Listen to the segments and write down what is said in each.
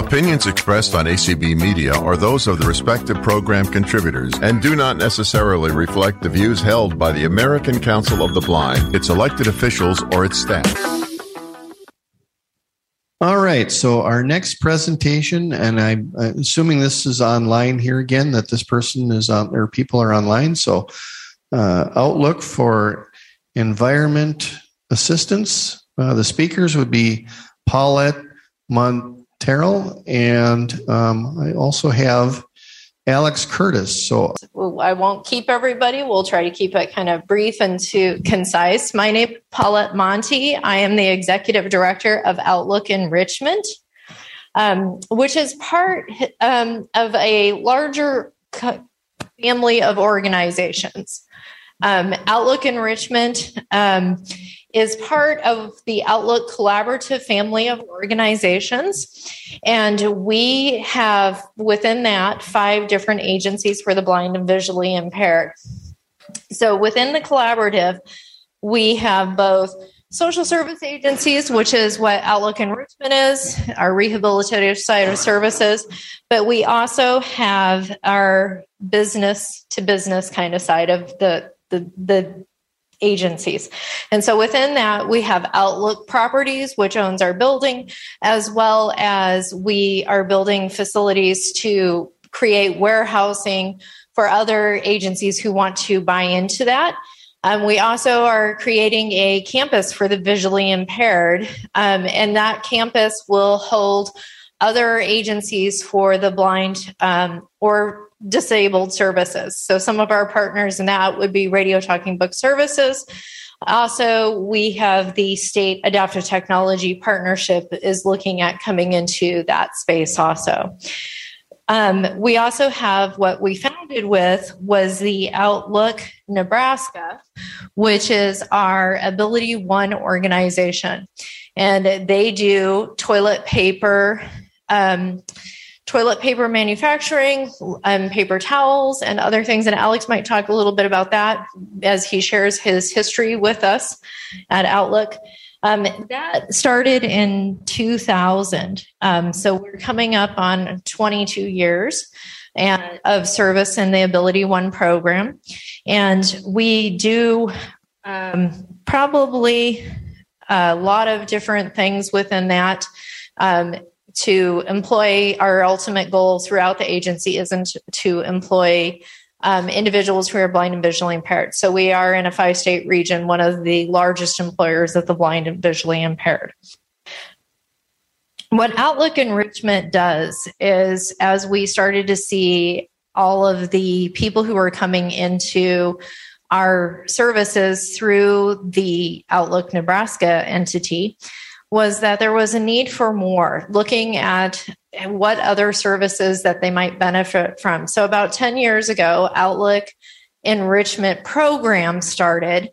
Opinions expressed on ACB Media are those of the respective program contributors and do not necessarily reflect the views held by the American Council of the Blind, its elected officials, or its staff. All right. So our next presentation, and I'm assuming this is online here again, that this person is on, or people are online. So uh, outlook for environment assistance. Uh, the speakers would be Paulette Mont. Terrell, and um, I also have Alex Curtis. So I won't keep everybody. We'll try to keep it kind of brief and to concise. My name is Paulette Monthei. I am the executive director of Outlook Enrichment, um, which is part um, of a larger family of organizations. Um, Outlook Enrichment is part of the Outlook Collaborative family of organizations. And we have within that five different agencies for the blind and visually impaired. So within the collaborative, we have both social service agencies, which is what Outlook Enrichment is, our rehabilitative side of services, but we also have our business to business kind of side of the the, the agencies. And so within that, we have Outlook Properties, which owns our building, as well as we are building facilities to create warehousing for other agencies who want to buy into that. Um, we also are creating a campus for the visually impaired, um, and that campus will hold other agencies for the blind um, or disabled services. So some of our partners in that would be Radio Talking Book Services. Also, we have the state adaptive technology partnership is looking at coming into that space also. Um, we also have what we founded with was the Outlook Nebraska, which is our Ability One organization. And they do toilet paper, um, toilet paper manufacturing, um, paper towels, and other things. And Alex might talk a little bit about that as he shares his history with us at Outlook. Um, that started in 2000. Um, so we're coming up on 22 years and of service in the Ability One program. And we do um, probably a lot of different things within that. Um, to employ our ultimate goal throughout the agency isn't to employ um, individuals who are blind and visually impaired. So we are in a five state region, one of the largest employers of the blind and visually impaired. What Outlook Enrichment does is, as we started to see all of the people who are coming into our services through the Outlook Nebraska entity, was that there was a need for more, looking at what other services that they might benefit from. So, about 10 years ago, Outlook Enrichment Program started.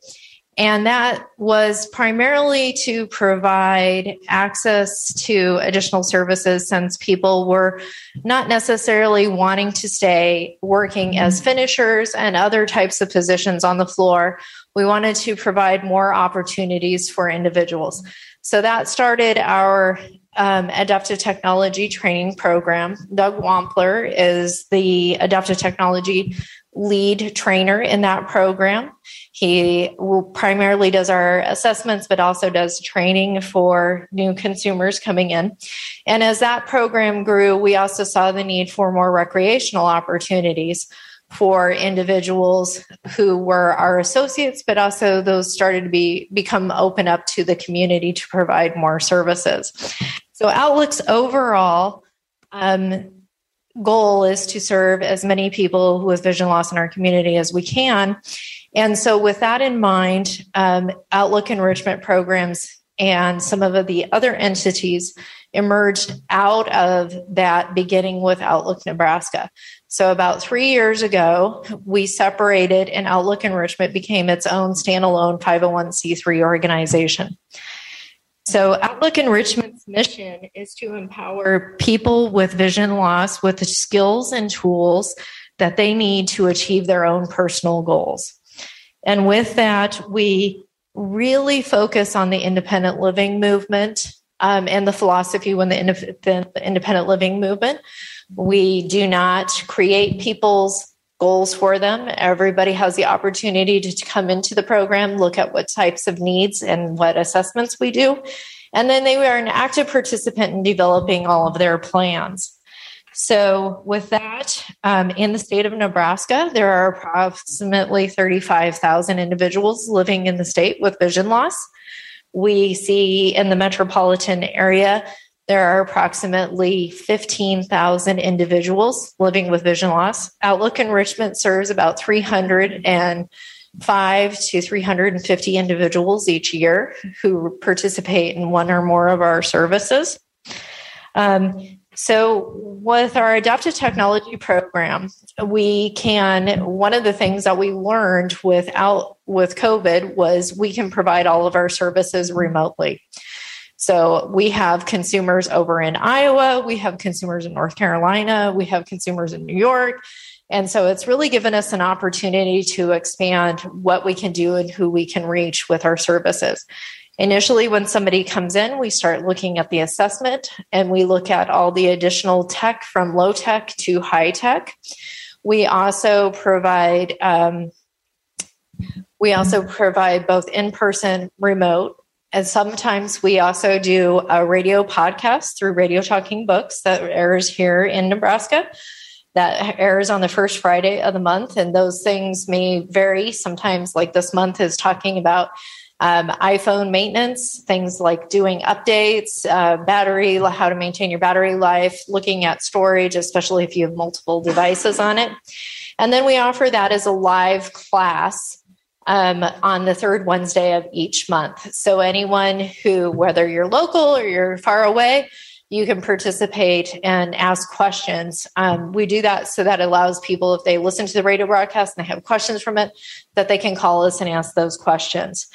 And that was primarily to provide access to additional services since people were not necessarily wanting to stay working as finishers and other types of positions on the floor. We wanted to provide more opportunities for individuals. So that started our um, adaptive technology training program. Doug Wampler is the adaptive technology lead trainer in that program. He primarily does our assessments, but also does training for new consumers coming in. And as that program grew, we also saw the need for more recreational opportunities for individuals who were our associates, but also those started to be become open up to the community to provide more services. So Outlook's overall um, goal is to serve as many people with vision loss in our community as we can. And so, with that in mind, um, Outlook enrichment programs and some of the other entities emerged out of that beginning with Outlook Nebraska. So, about three years ago, we separated and Outlook Enrichment became its own standalone 501c3 organization. So, Outlook Enrichment's mission is to empower people with vision loss with the skills and tools that they need to achieve their own personal goals. And with that, we really focus on the independent living movement um, and the philosophy when the, the independent living movement. We do not create people's goals for them. Everybody has the opportunity to, come into the program, look at what types of needs and what assessments we do. And then they are an active participant in developing all of their plans. So, with that, um, in the state of Nebraska, there are approximately 35,000 individuals living in the state with vision loss. We see in the metropolitan area, there are approximately 15,000 individuals living with vision loss. Outlook Enrichment serves about 305 to 350 individuals each year who participate in one or more of our services. Um, so, with our adaptive technology program, we can. One of the things that we learned without with COVID was we can provide all of our services remotely. So we have consumers over in Iowa, we have consumers in North Carolina, we have consumers in New York. And so it's really given us an opportunity to expand what we can do and who we can reach with our services. Initially, when somebody comes in, we start looking at the assessment and we look at all the additional tech from low tech to high tech. We also provide um, we also provide both in person, remote, and sometimes we also do a radio podcast through Radio Talking Books that airs here in Nebraska. That airs on the first Friday of the month, and those things may vary. Sometimes, like this month, is talking about um, iPhone maintenance, things like doing updates, uh, battery, how to maintain your battery life, looking at storage, especially if you have multiple devices on it. And then we offer that as a live class um, on the third Wednesday of each month. So anyone who, whether you're local or you're far away, you can participate and ask questions. Um, we do that so that allows people, if they listen to the radio broadcast and they have questions from it, that they can call us and ask those questions.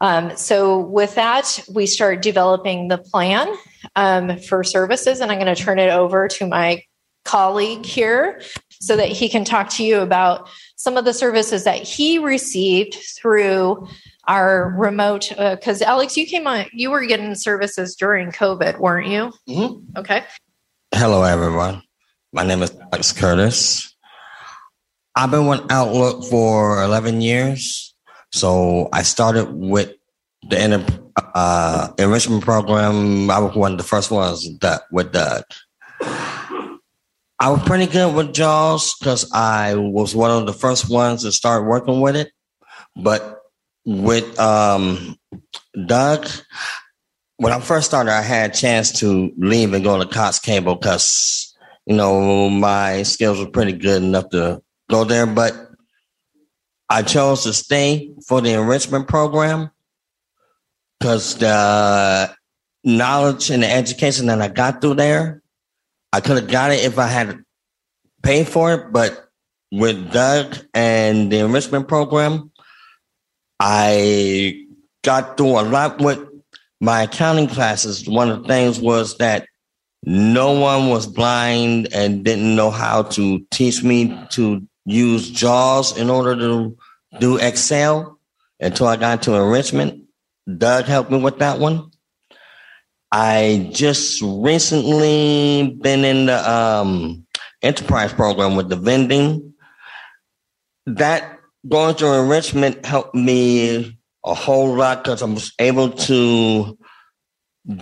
Um, so with that, we start developing the plan um, for services, and I'm going to turn it over to my colleague here so that he can talk to you about some of the services that he received through our remote because uh, alex you came on you were getting services during covid weren't you? Mm-hmm. okay. Hello everyone. My name is alex curtis. I've been with outlook for 11 years so I started with the uh, enrichment program. I was one of the first ones that with that. I was pretty good with JAWS because I was one of the first ones to start working with it. But with um, Doug, when I first started, I had a chance to leave and go to Cox Cable because, you know, my skills were pretty good enough to go there. But I chose to stay for the enrichment program because the knowledge and the education that I got through there, I could have got it if I had paid for it. But with Doug and the enrichment program, I got through a lot with my accounting classes. One of the things was that no one was blind and didn't know how to teach me to use JAWS in order to do Excel until I got into enrichment. Doug helped me with that one. I just recently been in the um, enterprise program with the vending. That going through enrichment helped me a whole lot because I was able to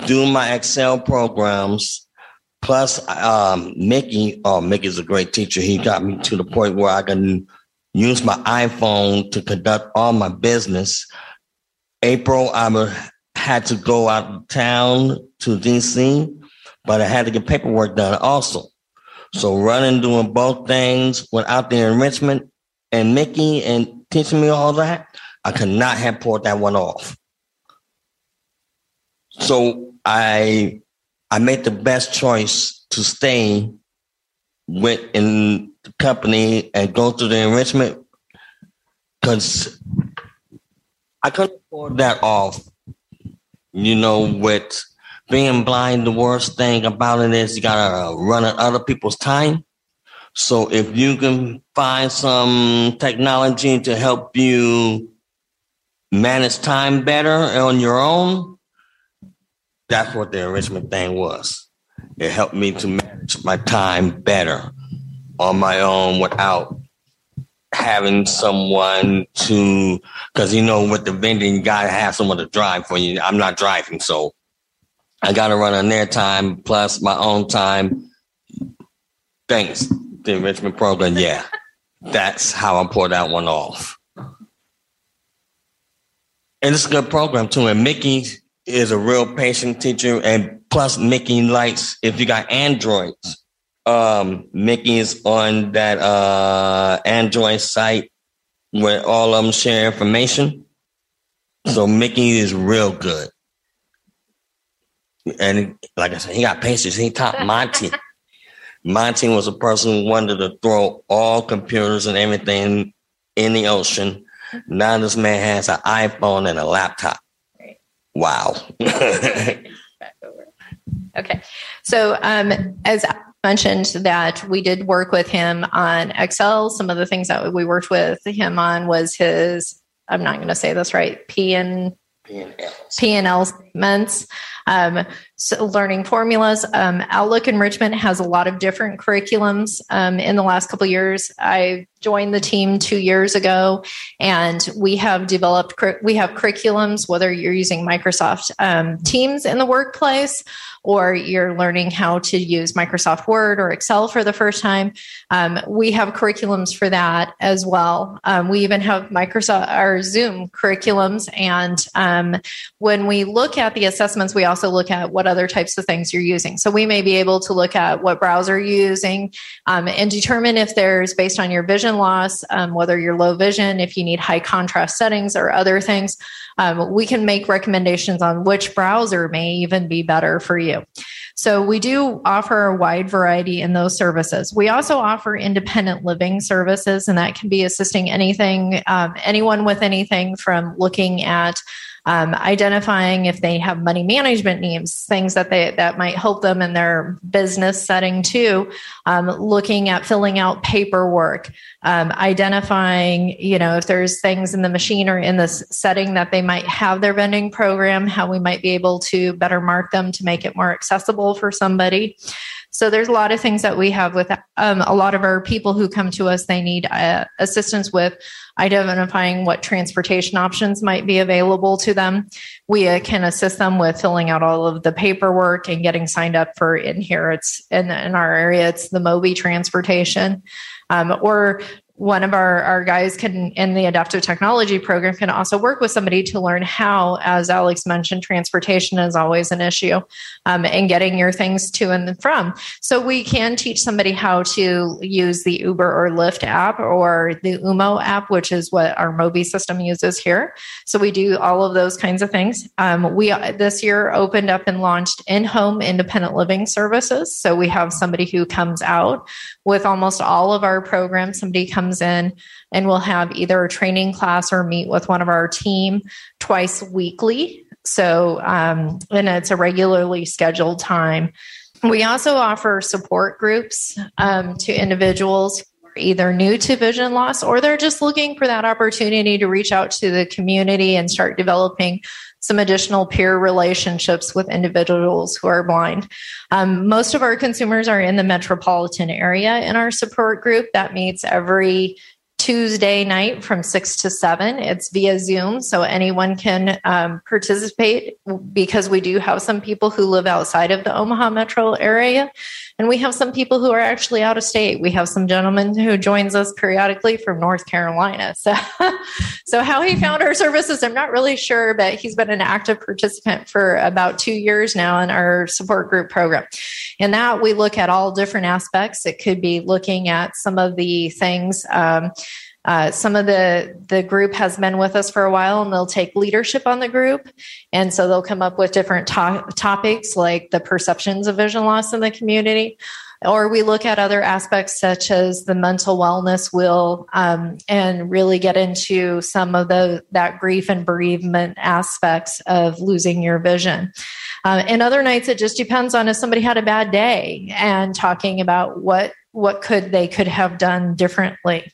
do my Excel programs Plus, um, Mickey, oh, Mickey's a great teacher. He got me to the point where I can use my iPhone to conduct all my business. April, I had to go out of town to DC, but I had to get paperwork done also. So running, doing both things without the enrichment and Mickey and teaching me all that, I could not have pulled that one off. So I I made the best choice to stay with in the company and go through the enrichment because I couldn't afford that off. You know, with being blind, the worst thing about it is you gotta run at other people's time. So if you can find some technology to help you manage time better on your own, that's what the enrichment thing was. It helped me to manage my time better on my own without having someone to, because you know, with the vending, you gotta have someone to drive for you. I'm not driving, so I gotta run on their time plus my own time. Thanks, the enrichment program. Yeah, that's how I pulled that one off. And it's a good program too. And Mickey is a real patient teacher, and plus Mickey likes if you got Androids um, Mickey's on that uh, Android site where all of them share information. So Mickey is real good. And like I said, he got patience. He taught Monty. Monty was a person who wanted to throw all computers and everything in the ocean. Now this man has an iPhone and a laptop. Wow. okay. So um, as I mentioned that we did work with him on Excel. Some of the things that we worked with him on was his, I'm not going to say this right, P and P and L statements, um, learning formulas. Um, Outlook Enrichment has a lot of different curriculums. Um, in the last couple years, I joined the team two years ago, and we have developed we have curriculums. Whether you're using Microsoft um, Teams in the workplace or you're learning how to use Microsoft Word or Excel for the first time, um, we have curriculums for that as well. Um, we even have Microsoft our Zoom curriculums, and um, when we look at the assessments, we also look at what other types of things you're using. So we may be able to look at what browser you're using um, and determine if there's based on your vision loss, um, whether you're low vision, if you need high contrast settings or other things um, we can make recommendations on which browser may even be better for you. So we do offer a wide variety in those services. We also offer independent living services, and that can be assisting anything, um, anyone with anything from looking at um, identifying if they have money management needs, things that they that might help them in their business setting too. Um, looking at filling out paperwork, um, identifying you know if there's things in the machine or in this setting that they might have their vending program, how we might be able to better mark them to make it more accessible for somebody. So there's a lot of things that we have with um, a lot of our people who come to us. They need uh, assistance with identifying what transportation options might be available to them. We uh, can assist them with filling out all of the paperwork and getting signed up for in here. It's in, in our area, it's the Moby transportation. Um, or one of our, our guys can in the adaptive technology program can also work with somebody to learn how as alex mentioned transportation is always an issue um, and getting your things to and from. So we can teach somebody how to use the uber or lyft app or the umo app which is what our Moby system uses here. So we do all of those kinds of things. Um, we this year opened up and launched in-home independent living services. So we have somebody who comes out with almost all of our programs somebody comes comes in and we'll have either a training class or meet with one of our team twice weekly. So, um, and it's a regularly scheduled time. We also offer support groups um, to individuals who are either new to vision loss or they're just looking for that opportunity to reach out to the community and start developing some additional peer relationships with individuals who are blind. Um, most of our consumers are in the metropolitan area in our support group that meets every Tuesday night from six to seven. It's via Zoom, so anyone can um, participate because we do have some people who live outside of the Omaha metro area. And we have some people who are actually out of state. We have some gentlemen who joins us periodically from North Carolina. So, so how he found our services, I'm not really sure, but he's been an active participant for about two years now in our support group program. In that, we look at all different aspects. It could be looking at some of the things. Um, uh, some of the the group has been with us for a while and they'll take leadership on the group. And so they'll come up with different to- topics like the perceptions of vision loss in the community. Or we look at other aspects such as the mental wellness wheel um, and really get into some of the that grief and bereavement aspects of losing your vision. Uh, and other nights it just depends on if somebody had a bad day and talking about what what could they could have done differently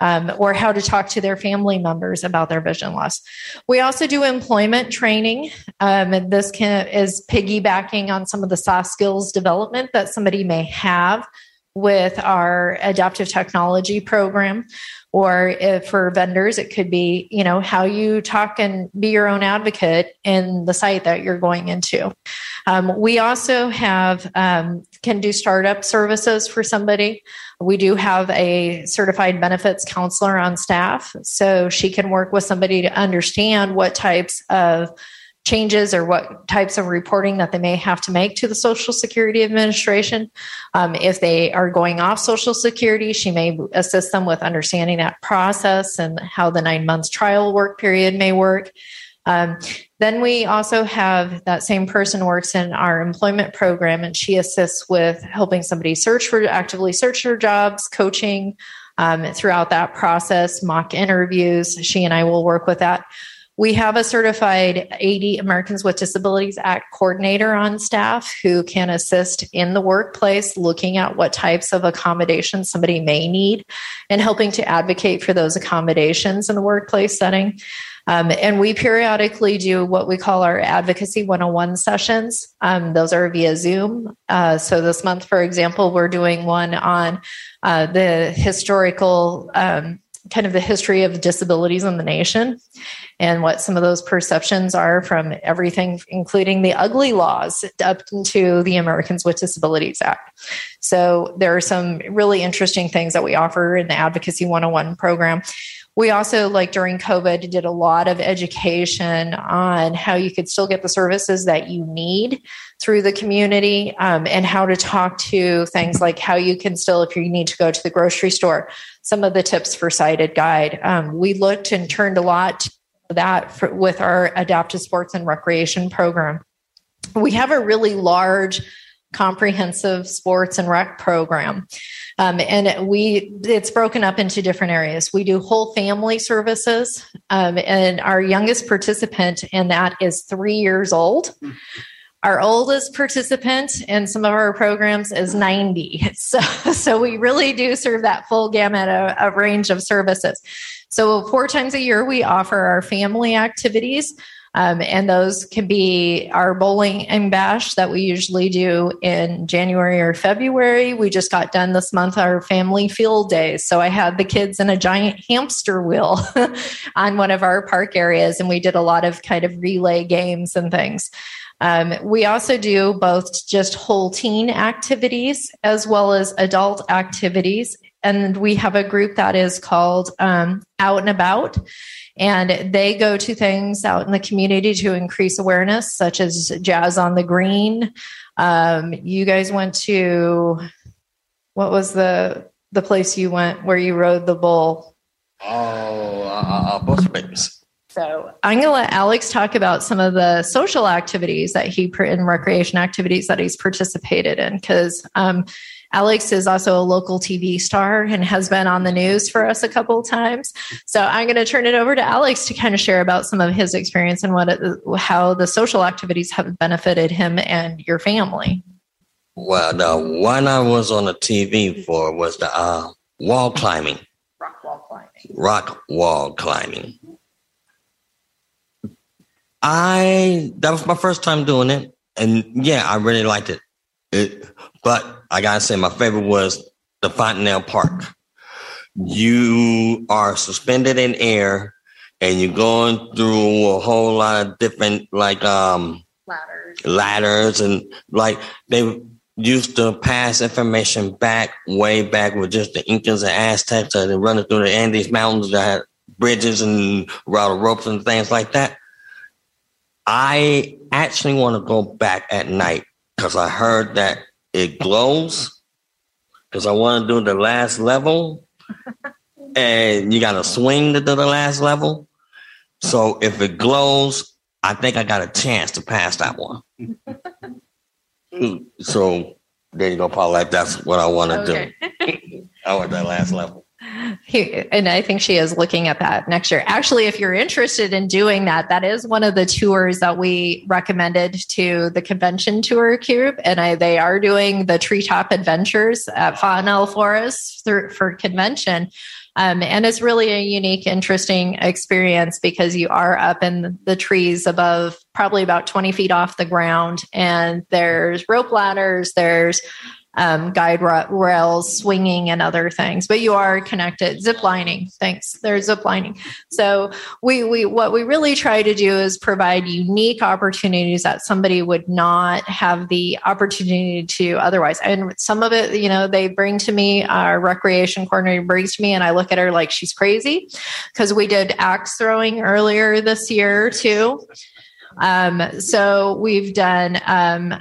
um, or how to talk to their family members about their vision loss. We also do employment training. Um, and this can, is piggybacking on some of the soft skills development that somebody may have with our adaptive technology program or for vendors it could be you know how you talk and be your own advocate in the site that you're going into um, we also have um, can do startup services for somebody we do have a certified benefits counselor on staff so she can work with somebody to understand what types of changes or what types of reporting that they may have to make to the Social Security Administration. Um, if they are going off Social Security, she may assist them with understanding that process and how the nine months trial work period may work. Um, then we also have that same person works in our employment program and she assists with helping somebody search for actively search for jobs, coaching um, throughout that process, mock interviews. She and I will work with that. We have a certified AD Americans with Disabilities Act coordinator on staff who can assist in the workplace looking at what types of accommodations somebody may need and helping to advocate for those accommodations in the workplace setting. Um, and we periodically do what we call our Advocacy 101 sessions. Um, those are via Zoom. Uh, so this month, for example, we're doing one on uh, the historical um, kind of the history of disabilities in the nation and what some of those perceptions are from everything, including the ugly laws up into the Americans with Disabilities Act. So there are some really interesting things that we offer in the Advocacy 101 program. We also, like during COVID, did a lot of education on how you could still get the services that you need through the community um, and how to talk to things like how you can still, if you need to go to the grocery store, some of the tips for sighted guide. Um, we looked and turned a lot that for, with our adaptive sports and recreation program. We have a really large comprehensive sports and rec program. Um, and we it's broken up into different areas. We do whole family services, um, and our youngest participant in that is three years old. Our oldest participant in some of our programs is 90. So, so we really do serve that full gamut of, of range of services. So, four times a year, we offer our family activities. Um, and those can be our bowling and bash that we usually do in January or February. We just got done this month our family field days. So I had the kids in a giant hamster wheel on one of our park areas, and we did a lot of kind of relay games and things. Um, we also do both just whole teen activities as well as adult activities. And we have a group that is called um, Out and About. And they go to things out in the community to increase awareness, such as Jazz on the Green. Um, you guys went to what was the the place you went where you rode the bull? Oh, uh, uh, uh Babies. So I'm going to let Alex talk about some of the social activities that he and recreation activities that he's participated in because um, Alex is also a local TV star and has been on the news for us a couple of times. So I'm going to turn it over to Alex to kind of share about some of his experience and what it, how the social activities have benefited him and your family. Well, the one I was on the TV for was the uh, wall climbing. Rock wall climbing. Rock wall climbing. I that was my first time doing it, and yeah, I really liked it. it but I gotta say, my favorite was the Fontenelle Park. You are suspended in air, and you're going through a whole lot of different like um ladders, ladders, and like they used to pass information back way back with just the Incas and Aztecs and running through the Andes Mountains that had bridges and ropes and things like that. I actually want to go back at night because I heard that it glows. Because I want to do the last level, and you got to swing to do the last level. So if it glows, I think I got a chance to pass that one. so there you go, Paul. Like that's what I want to okay. do. I want that last level. And I think she is looking at that next year. Actually, if you're interested in doing that, that is one of the tours that we recommended to the convention tour group. And I, they are doing the treetop adventures at Fontenelle Forest through, for convention. Um, and it's really a unique, interesting experience because you are up in the trees above, probably about 20 feet off the ground, and there's rope ladders, there's um, guide rails, swinging, and other things. But you are connected. Zip lining, thanks. There's zip lining. So we we what we really try to do is provide unique opportunities that somebody would not have the opportunity to otherwise. And some of it, you know, they bring to me. Our recreation coordinator brings to me, and I look at her like she's crazy because we did axe throwing earlier this year too. Um, so we've done um,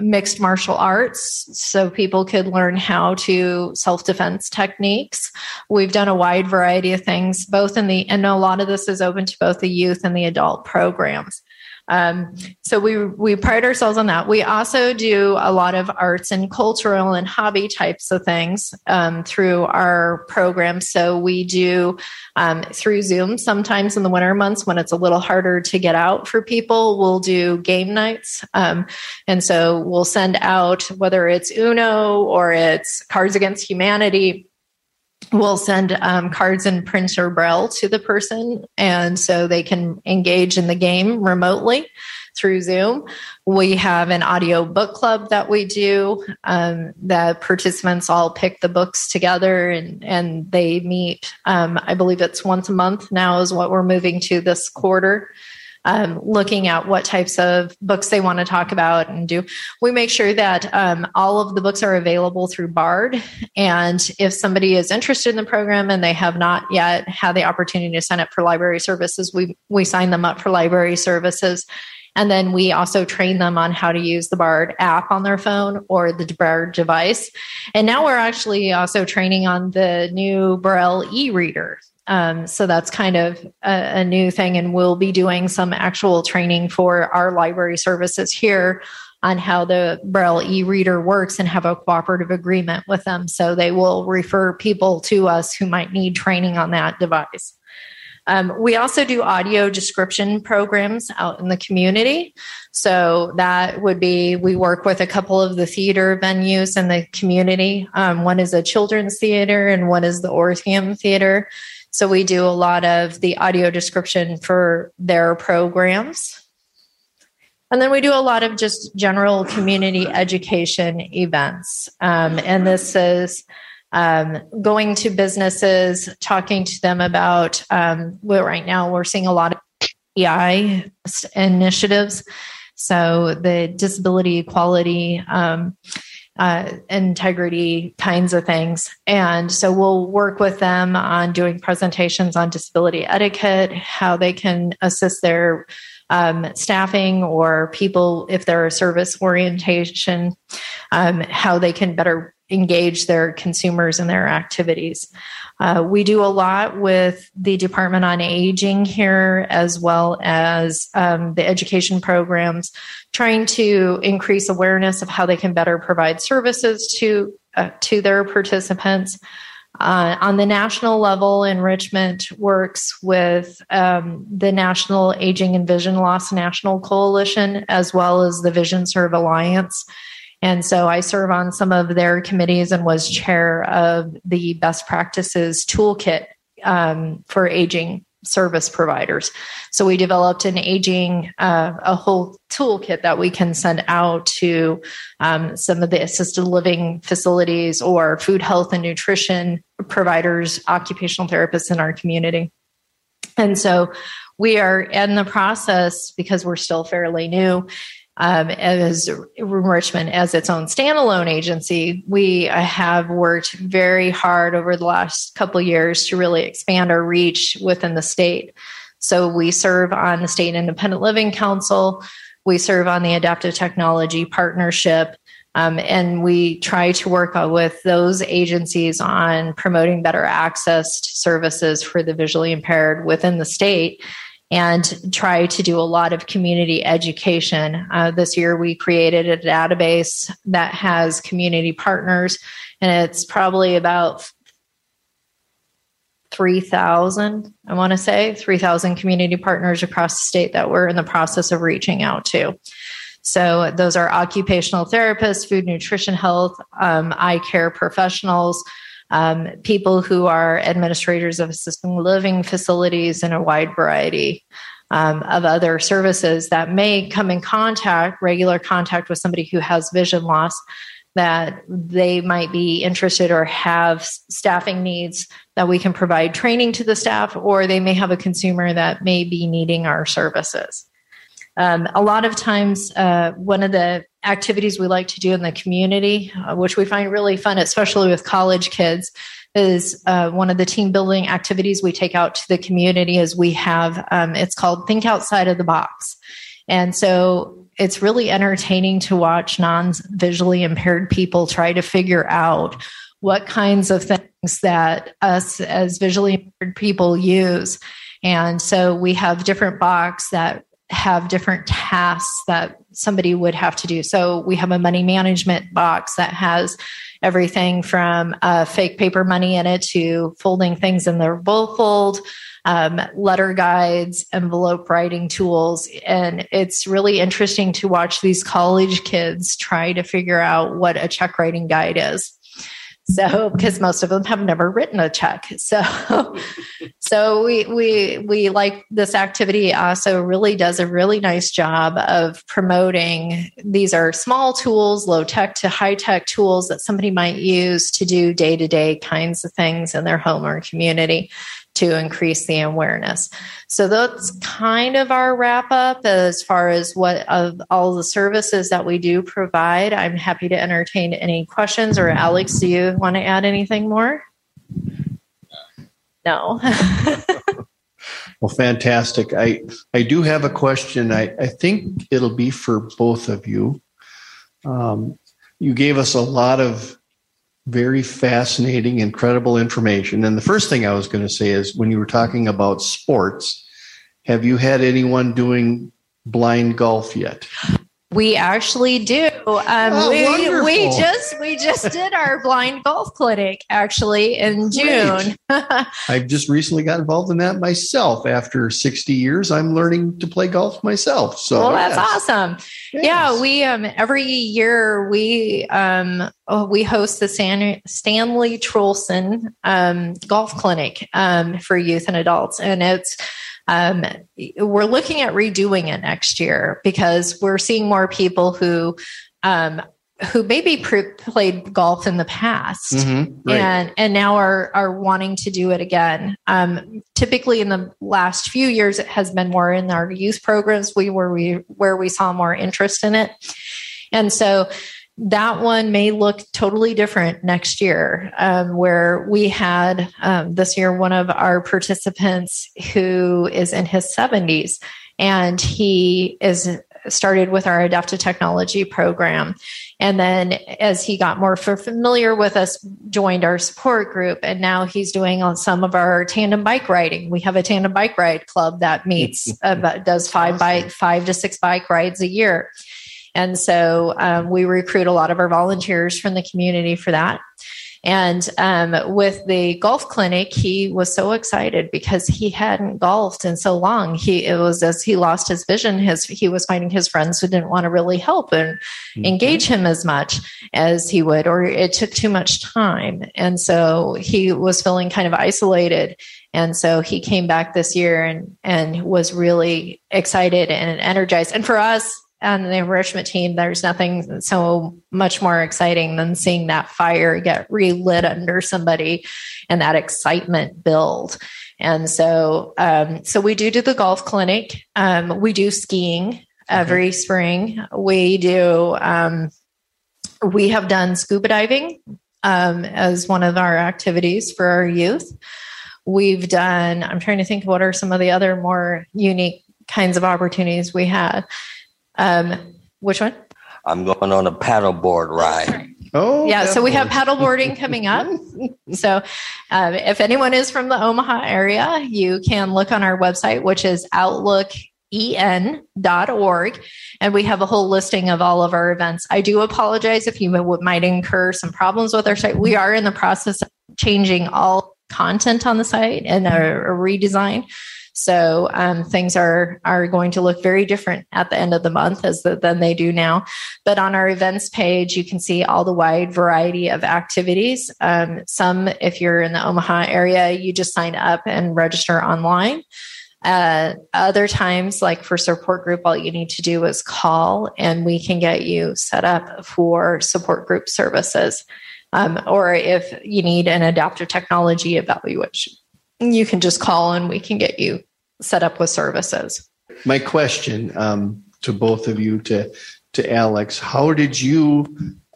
mixed martial arts so people could learn how to self-defense techniques. We've done a wide variety of things both in the and a lot of this is open to both the youth and the adult programs um, so we we pride ourselves on that. We also do a lot of arts and cultural and hobby types of things um, through our program. So we do um, through Zoom. Sometimes in the winter months when it's a little harder to get out for people, we'll do game nights, um, and so we'll send out whether it's Uno or it's Cards Against Humanity we'll send um, cards in print or braille to the person and so they can engage in the game remotely through zoom. We have an audio book club that we do um, the participants all pick the books together and, and they meet um, i believe it's once a month now is what we're moving to this quarter um, looking at what types of books they want to talk about and do. We make sure that um, all of the books are available through BARD. And if somebody is interested in the program and they have not yet had the opportunity to sign up for library services, we, we sign them up for library services. And then we also train them on how to use the BARD app on their phone or the BARD device. And now we're actually also training on the new Braille e reader. Um, so that's kind of a, a, new thing. And we'll be doing some actual training for our library services here on how the Braille e reader works and have a cooperative agreement with them. So they will refer people to us who might need training on that device. Um, we also do audio description programs out in the community. So that would be we work with a couple of the theater venues in the community. Um, one is a children's theater and one is the Orpheum Theater. So we do a lot of the audio description for their programs. And then we do a lot of just general community education events. Um, and this is um, going to businesses, talking to them about, um, well, right now we're seeing a lot of EI initiatives. So the disability equality um, uh, integrity kinds of things. And so we'll work with them on doing presentations on disability etiquette, how they can assist their um, staffing or people if they're a service orientation, um, how they can better engage their consumers in their activities. Uh, we do a lot with the Department on Aging here, as well as um, the education programs, trying to increase awareness of how they can better provide services to uh, to their participants. Uh, on the national level, Enrichment works with um, the National Aging and Vision Loss National Coalition, as well as the VisionServe Alliance and so I serve on some of their committees and was chair of the best practices toolkit um, for aging service providers. So we developed an aging, uh, a whole toolkit that we can send out to um, some of the assisted living facilities or food health and nutrition providers, occupational therapists in our community. And so we are in the process because we're still fairly new um, as Enrichment as its own standalone agency, we have worked very hard over the last couple years to really expand our reach within the state. So we serve on the State Independent Living Council, we serve on the Adaptive Technology Partnership, um, and we try to work with those agencies on promoting better access to services for the visually impaired within the state and try to do a lot of community education. Uh, this year, we created a database that has community partners, and it's probably about 3,000, I want to say, 3,000 community partners across the state that we're in the process of reaching out to. So, those are occupational therapists, food, nutrition, health, um, eye care professionals, um, people who are administrators of assisted living facilities, and a wide variety um, of other services that may come in contact, regular contact with somebody who has vision loss, that they might be interested or have staffing needs that we can provide training to the staff, or they may have a consumer that may be needing our services. Um, a lot of times, uh, one of the activities we like to do in the community, uh, which we find really fun, especially with college kids, is uh, one of the team building activities we take out to the community. Is we have um, it's called Think Outside of the Box, and so it's really entertaining to watch non visually impaired people try to figure out what kinds of things that us as visually impaired people use. And so we have different box that have different tasks that somebody would have to do. So we have a money management box that has everything from uh, fake paper money in it to folding things in the billfold, um, letter guides, envelope writing tools. And it's really interesting to watch these college kids try to figure out what a check writing guide is. So, because most of them have never written a check. So, so we, we, we like this activity also really does a really nice job of promoting. These are small tools, low tech to high tech tools that somebody might use to do day to day kinds of things in their home or community to increase the awareness. So that's kind of our wrap up as far as what of all the services that we do provide. I'm happy to entertain any questions or Alex, do you want to add anything more? No. well, fantastic. I, I do have a question. I, I think it'll be for both of you. Um, you gave us a lot of very fascinating, incredible information. And the first thing I was going to say is when you were talking about sports, have you had anyone doing blind golf yet? We actually do. Um, oh, we, we just we just did our blind golf clinic actually in June. I've just recently got involved in that myself. After sixty years, I'm learning to play golf myself. So well, that's yes. awesome. Yes. Yeah, we um every year we um oh, we host the Stan- Stanley Trolson um, golf clinic um, for youth and adults, and it's um, we're looking at redoing it next year because we're seeing more people who um, who maybe pre- played golf in the past mm-hmm, right. and and now are are wanting to do it again. Um, typically, in the last few years, it has been more in our youth programs. We were we where we saw more interest in it, and so that one may look totally different next year. Um, where we had um, this year one of our participants who is in his 70s and he is started with our adaptive technology program. And then as he got more familiar with us joined our support group and now he's doing on some of our tandem bike riding. We have a tandem bike ride club that meets uh, does five bike five to six bike rides a year and so um, we recruit a lot of our volunteers from the community for that. And um, with the golf clinic, he was so excited because he hadn't golfed in so long. He it was as he lost his vision, his he was finding his friends who didn't want to really help and mm-hmm. engage him as much as he would, or it took too much time. And so he was feeling kind of isolated. And so he came back this year and and was really excited and energized. And for us, on the enrichment team, there's nothing so much more exciting than seeing that fire get relit under somebody and that excitement build. And so, um, so we do do the golf clinic. Um, we do skiing every spring. We do, um, we have done scuba diving um, as one of our activities for our youth. We've done, I'm trying to think what are some of the other more unique kinds of opportunities we had. Um, which one? I'm going on a paddleboard ride. Oh, yeah. So we have paddleboarding coming up. so um, if anyone is from the Omaha area, you can look on our website, which is outlooken.org. And we have a whole listing of all of our events. I do apologize if you might incur some problems with our site. We are in the process of changing all content on the site and a, a redesign. So um, things are are going to look very different at the end of the month as the, than they do now. But on our events page, you can see all the wide variety of activities. Um, some, if you're in the Omaha area, you just sign up and register online. Uh, other times, like for support group, all you need to do is call and we can get you set up for support group services. Um, or if you need an adaptive technology evaluation, you can just call and we can get you set up with services. My question um, to both of you, to to Alex, how did you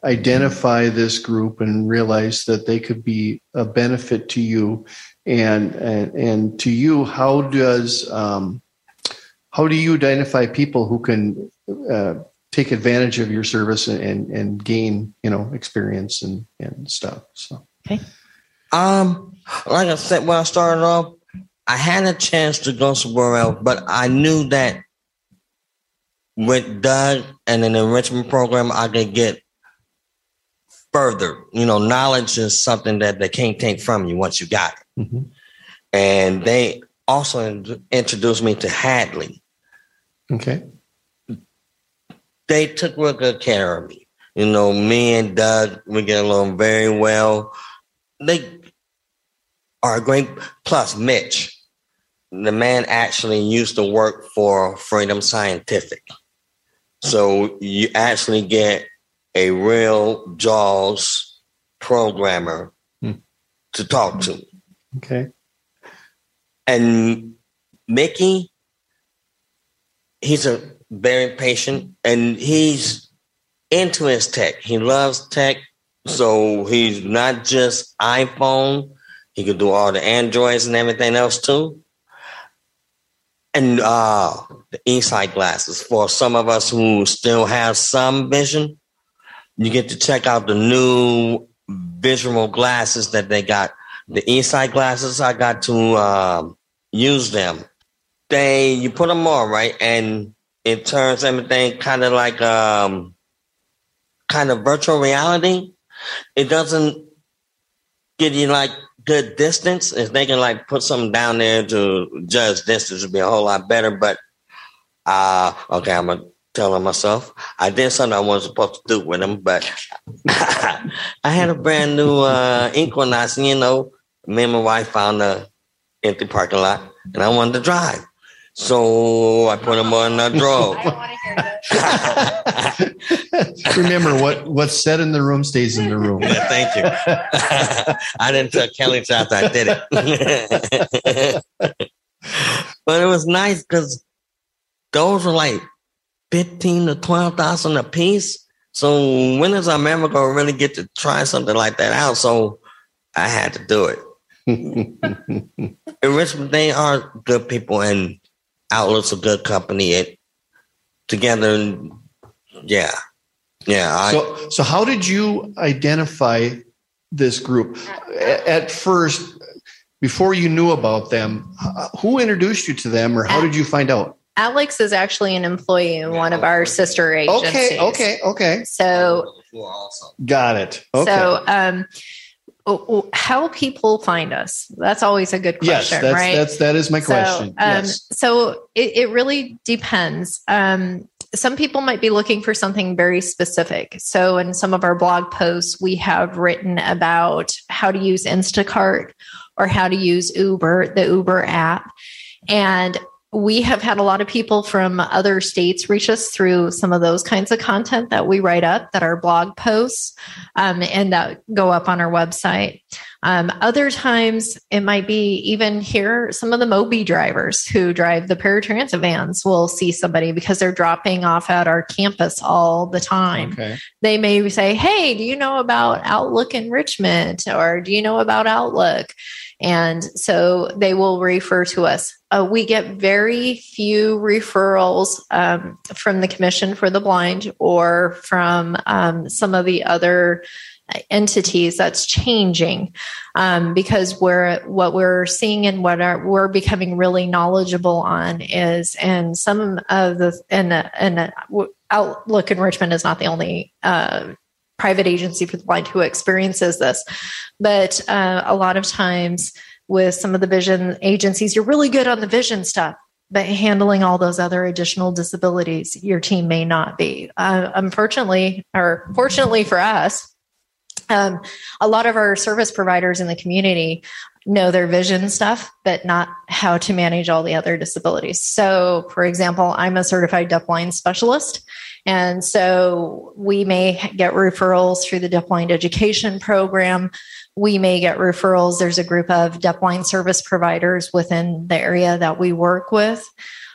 identify this group and realize that they could be a benefit to you? And and, and to you how does um, how do you identify people who can uh, take advantage of your service and and gain you know experience and and stuff so? Okay. Um like i said when i started off i had a chance to go somewhere else but i knew that with doug and an enrichment program i could get further. You know, knowledge is something that they can't take from you once you got it. Mm-hmm. And they also in- introduced me to Hadley. Okay. They took real good care of me. You know, me and Doug, we get along very well. They are great. Plus, Mitch, the man actually used to work for Freedom Scientific. So you actually get a real JAWS programmer hmm. to talk to. Okay. And Mickey, he's a very patient and he's into his tech. He loves tech. So he's not just iPhone. He can do all the Androids and everything else too. And uh the eSight glasses for some of us who still have some vision you get to check out the new visual glasses that they got. The eSight glasses, I got to um, use them. They you put them on right, and it turns everything kind of like um, kind of virtual reality. It doesn't give you like good distance. If they can like put something down there to judge distance, would be a whole lot better. But uh okay, I'm gonna telling myself I did something I wasn't supposed to do with him, but I had a brand new uh, Equinox. You know, me and my wife found a empty parking lot, and I wanted to drive. So I put them on the drove. Remember, what what's said in the room stays in the room. Yeah, thank you. I didn't tell Kelly after I did it. but it was nice because those were like fifteen to twelve thousand a piece. So when is America gonna really get to try something like that out? So I had to do it. in Richmond, they are good people, and Outlook's a good company. It together, And yeah, yeah. I, so, so how did you identify this group at first? Before you knew about them, who introduced you to them, or how did you find out? Alex is actually an employee in one of our sister agencies. Okay, okay, okay. So got it. Okay. So um how people find us. That's always a good question yes, that's, right? that's that is my question. so, um, yes. so it, it really depends. Um, some people might be looking for something very specific. So in some of our blog posts we have written about how to use instacart or how to use uber the uber app. And we have had a lot of people from other states reach us through some of those kinds of content that we write up that are blog posts um, and that go up on our website. Um, other times it might be even here, some of the Moby drivers who drive the paratransit vans will see somebody because they're dropping off at our campus all the time. Okay. They may say, Hey, do you know about Outlook enrichment? Or do you know about Outlook? And so they will refer to us. Uh, we get very few referrals um, from the Commission for the Blind or from um, some of the other entities that's changing um, because we're what we're seeing and what we're becoming really knowledgeable on is and some of the and and outlook enrichment is not the only uh, private agency for the blind who experiences this but uh, a lot of times with some of the vision agencies, you're really good on the vision stuff, but handling all those other additional disabilities, your team may not be. Uh, unfortunately, or fortunately for us, um, a lot of our service providers in the community know their vision stuff, but not how to manage all the other disabilities. So, for example, I'm a certified deafblind specialist. And so we may get referrals through the deafblind education program. We may get referrals. There's a group of deafblind service providers within the area that we work with.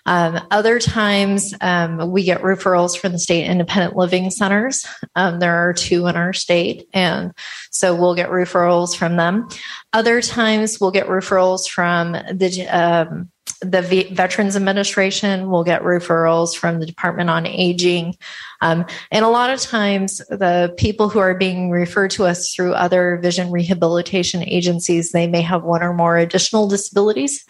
Um, other times, um, we get referrals from the state independent living centers. Um, there are two in our state, and so we'll get referrals from them. Other times, we'll get referrals from the um, the v- Veterans Administration. We'll get referrals from the Department on Aging. Um, and a lot of times, the people who are being referred to us through other vision rehabilitation agencies, they may have one or more additional disabilities.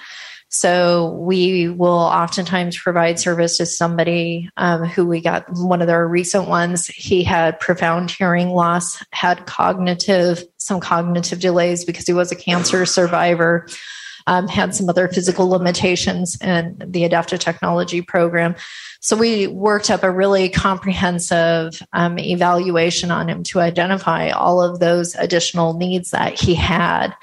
So we will oftentimes provide service to somebody um, who we got one of their recent ones. He had profound hearing loss, had cognitive, some cognitive delays because he was a cancer survivor. Um, had some other physical limitations in the adaptive technology program. So we worked up a really comprehensive um, evaluation on him to identify all of those additional needs that he had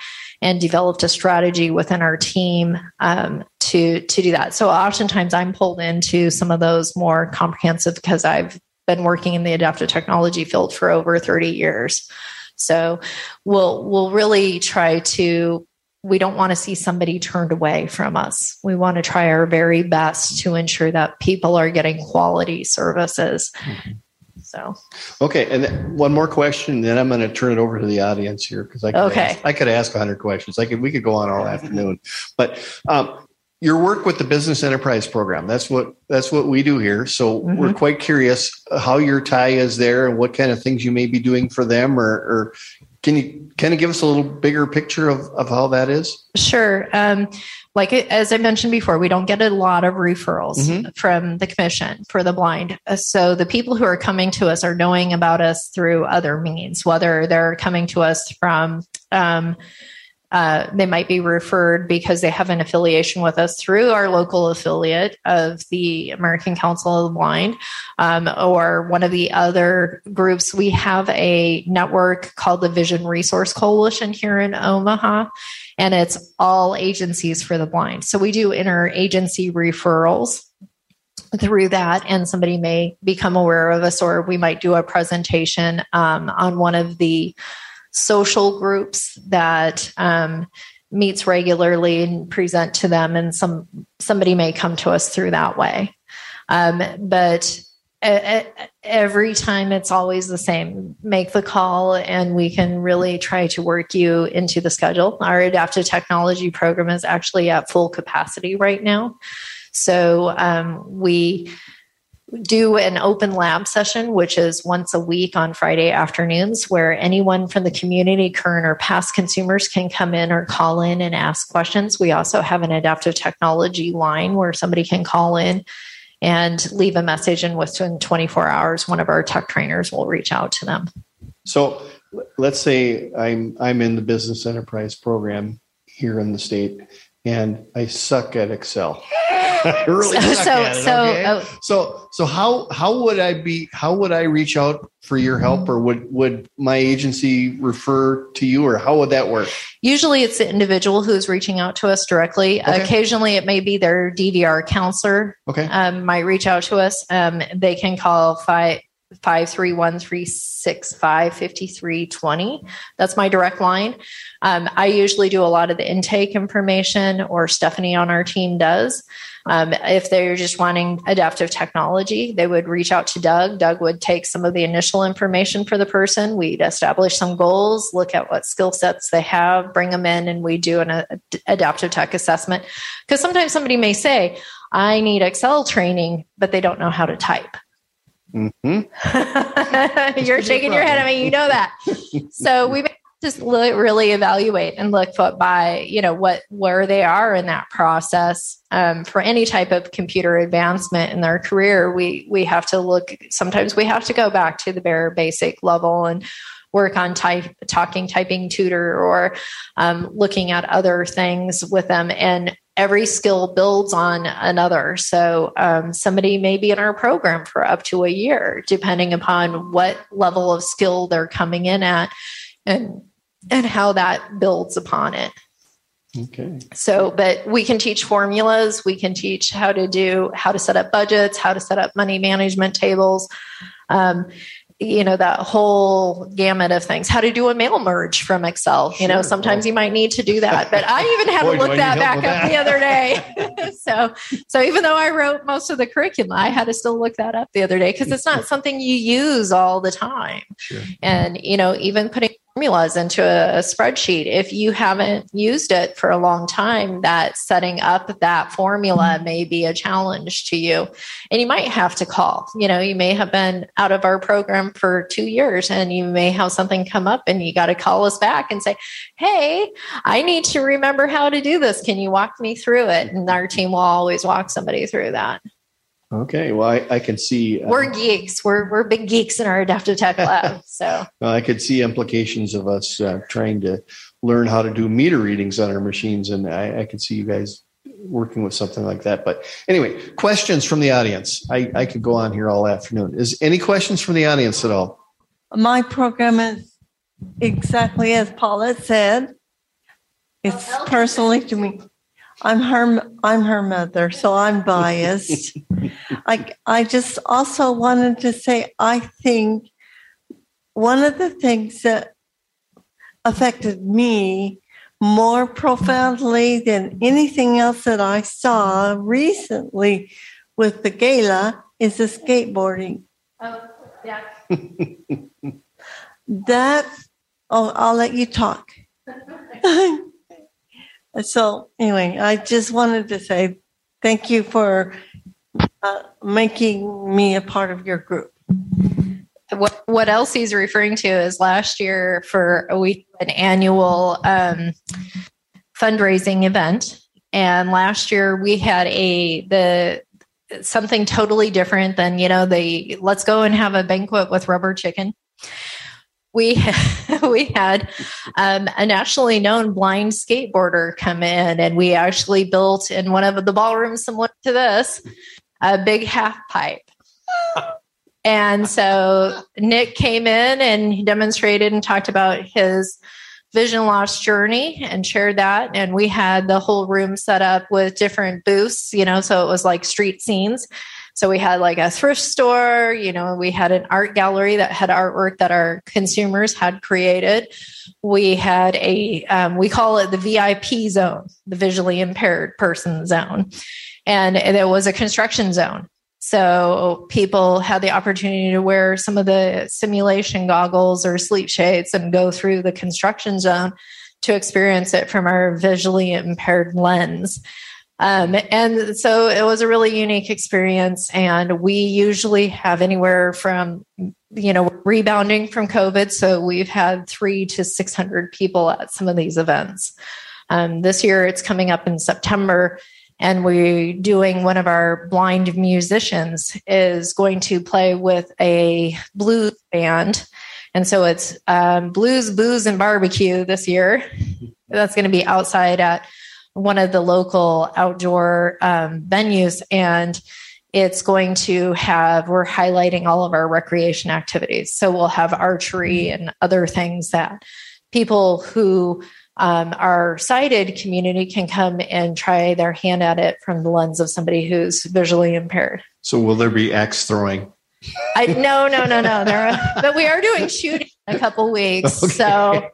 and developed a strategy within our team um, to to do that. So oftentimes I'm pulled into some of those more comprehensive because I've been working in the adaptive technology field for over 30 years. So we'll we'll really try to we don't want to see somebody turned away from us. We want to try our very best to ensure that people are getting quality services. Mm-hmm. So, okay, and one more question, then I'm going to turn it over to the audience here because I could okay. ask, I could ask 100 questions. I could we could go on all afternoon, but um, your work with the business enterprise program that's what that's what we do here. So mm-hmm. we're quite curious how your tie is there and what kind of things you may be doing for them, or, or can you kind of give us a little bigger picture of, of how that is? Sure. Um, like as I mentioned before, we don't get a lot of referrals mm-hmm. from the commission for the blind. Uh, so the people who are coming to us are knowing about us through other means, whether they're coming to us from um, uh, they might be referred because they have an affiliation with us through our local affiliate of the American Council of the Blind um, or one of the other groups. We have a network called the Vision Resource Coalition here in Omaha, and it's all agencies for the blind. So we do interagency referrals through that and somebody may become aware of us or we might do a presentation um, on one of the social groups that um, meets regularly and present to them and some somebody may come to us through that way. Um, but every time it's always the same. Make the call and we can really try to work you into the schedule. Our adaptive technology program is actually at full capacity right now. So um, we do an open lab session, which is once a week on Friday afternoons, where anyone from the community, current or past consumers, can come in or call in and ask questions. We also have an adaptive technology line where somebody can call in and leave a message, and within 24 hours, one of our tech trainers will reach out to them. So, let's say I'm I'm in the business enterprise program here in the state, and I suck at Excel. really so so it, so, okay? oh. so so how how would I be how would I reach out for your help or would would my agency refer to you or how would that work? Usually it's the individual who's reaching out to us directly. Okay. Occasionally it may be their DVR counselor. Okay. Um, might reach out to us. Um, they can call five five three one three six five fifty three twenty. That's my direct line. Um, I usually do a lot of the intake information, or Stephanie on our team does. Um, if they're just wanting adaptive technology, they would reach out to Doug. Doug would take some of the initial information for the person. We'd establish some goals, look at what skill sets they have, bring them in, and we do an a, adaptive tech assessment. Because sometimes somebody may say, I need Excel training, but they don't know how to type. Mm-hmm. You're shaking your head. I mean, you know that. so we just really evaluate and look by you know what where they are in that process um, for any type of computer advancement in their career we we have to look sometimes we have to go back to the bare basic level and work on type, talking, typing tutor, or um, looking at other things with them. And every skill builds on another. So um, somebody may be in our program for up to a year, depending upon what level of skill they're coming in at and and how that builds upon it. Okay. So, but we can teach formulas. We can teach how to do, how to set up budgets, how to set up money management tables. Um, you know that whole gamut of things. How to do a mail merge from excel. You know sometimes you might need to do that but i even had Boy, to look that back up that. the other day. So so even though i wrote most of the curriculum i had to still look that up the other day because it's not something you use all the time. Sure. and you know even putting formulas into a, spreadsheet. If you haven't used it for a long time, that setting up that formula mm-hmm. may be a challenge to you. And you might have to call. You know, you may have been out of our program for two years and you may have something come up and you got to call us back and say, Hey, I need to remember how to do this. Can you walk me through it? And our team will always walk somebody through that. Okay, well, I, I can see. Uh, we're geeks. We're we're big geeks in our adaptive tech lab. So well, I could see implications of us uh, trying to learn how to do meter readings on our machines, and I, I could see you guys working with something like that. But anyway, questions from the audience. I, I could go on here all afternoon. Is any questions from the audience at all? My program is exactly as Paula said. It's personally to me. I'm her I'm her mother, so I'm biased. I I just also wanted to say I think one of the things that affected me more profoundly than anything else that I saw recently with the gala is the skateboarding. Oh, yeah. that oh I'll let you talk. So, anyway, I just wanted to say thank you for uh, making me a part of your group. What what else he's referring to is last year for week an annual um, fundraising event, and last year we had a the something totally different than you know the let's go and have a banquet with rubber chicken we we had um, a nationally known blind skateboarder come in, and we actually built in one of the ballrooms similar to this a big half pipe. and so Nick came in and he demonstrated and talked about his vision loss journey and shared that. And we had the whole room set up with different booths, you know, so it was like street scenes. So we had like a thrift store, you know, we had an art gallery that had artwork that our consumers had created. We had a, um, we call it the VIP zone, the visually impaired person zone. And there was a construction zone. So people had the opportunity to wear some of the simulation goggles or sleep shades and go through the construction zone to experience it from our visually impaired lens. Um, and so it was a really unique experience. And we usually have anywhere from, you know, rebounding from COVID. So we've had three to 600 people at some of these events. Um, this year it's coming up in September. And we're doing one of our blind musicians is going to play with a blues band. And so it's um, blues, booze, and barbecue this year. That's going to be outside at one of the local outdoor um, venues and it's going to have we're highlighting all of our recreation activities so we'll have archery mm-hmm. and other things that people who um, our sighted community can come and try their hand at it from the lens of somebody who's visually impaired so will there be axe throwing I no no no no there, but we are doing shooting in a couple weeks okay. so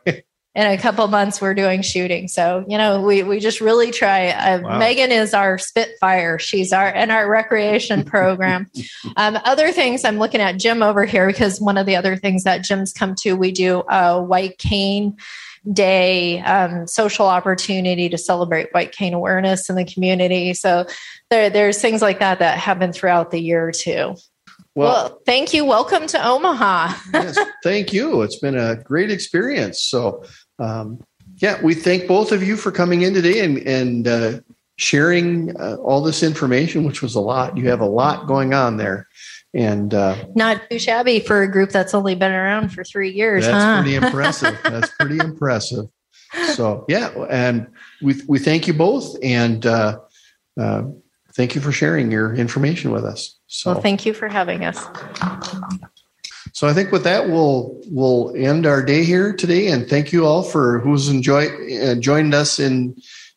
in a couple months we're doing shooting. So you know we we just really try uh, wow. megan is our spitfire. She's our in our recreation program. Um, other things i'm looking at jim over here because one of the other things that jim's come to we do a white cane day um, social opportunity to celebrate white cane awareness in the community. So there, there's things like that that happen throughout the year too well, well, thank you. Welcome to Omaha. yes, thank you. It's been a great experience. So, um, yeah, we thank both of you for coming in today and, and uh, sharing uh, all this information, which was a lot. You have a lot going on there. and uh, Not too shabby for a group that's only been around for three years, that's huh? pretty impressive. That's pretty impressive. So yeah, and we we thank you both, and uh, uh, thank you for sharing your information with us. So well, thank you for having us. So I think with that we'll we'll end our day here today, and thank you all for who's enjoyed uh, joined us in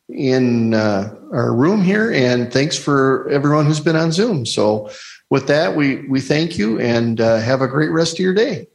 in uh, our room here, and thanks for everyone who's been on Zoom. So with that, we we thank you and uh, have a great rest of your day.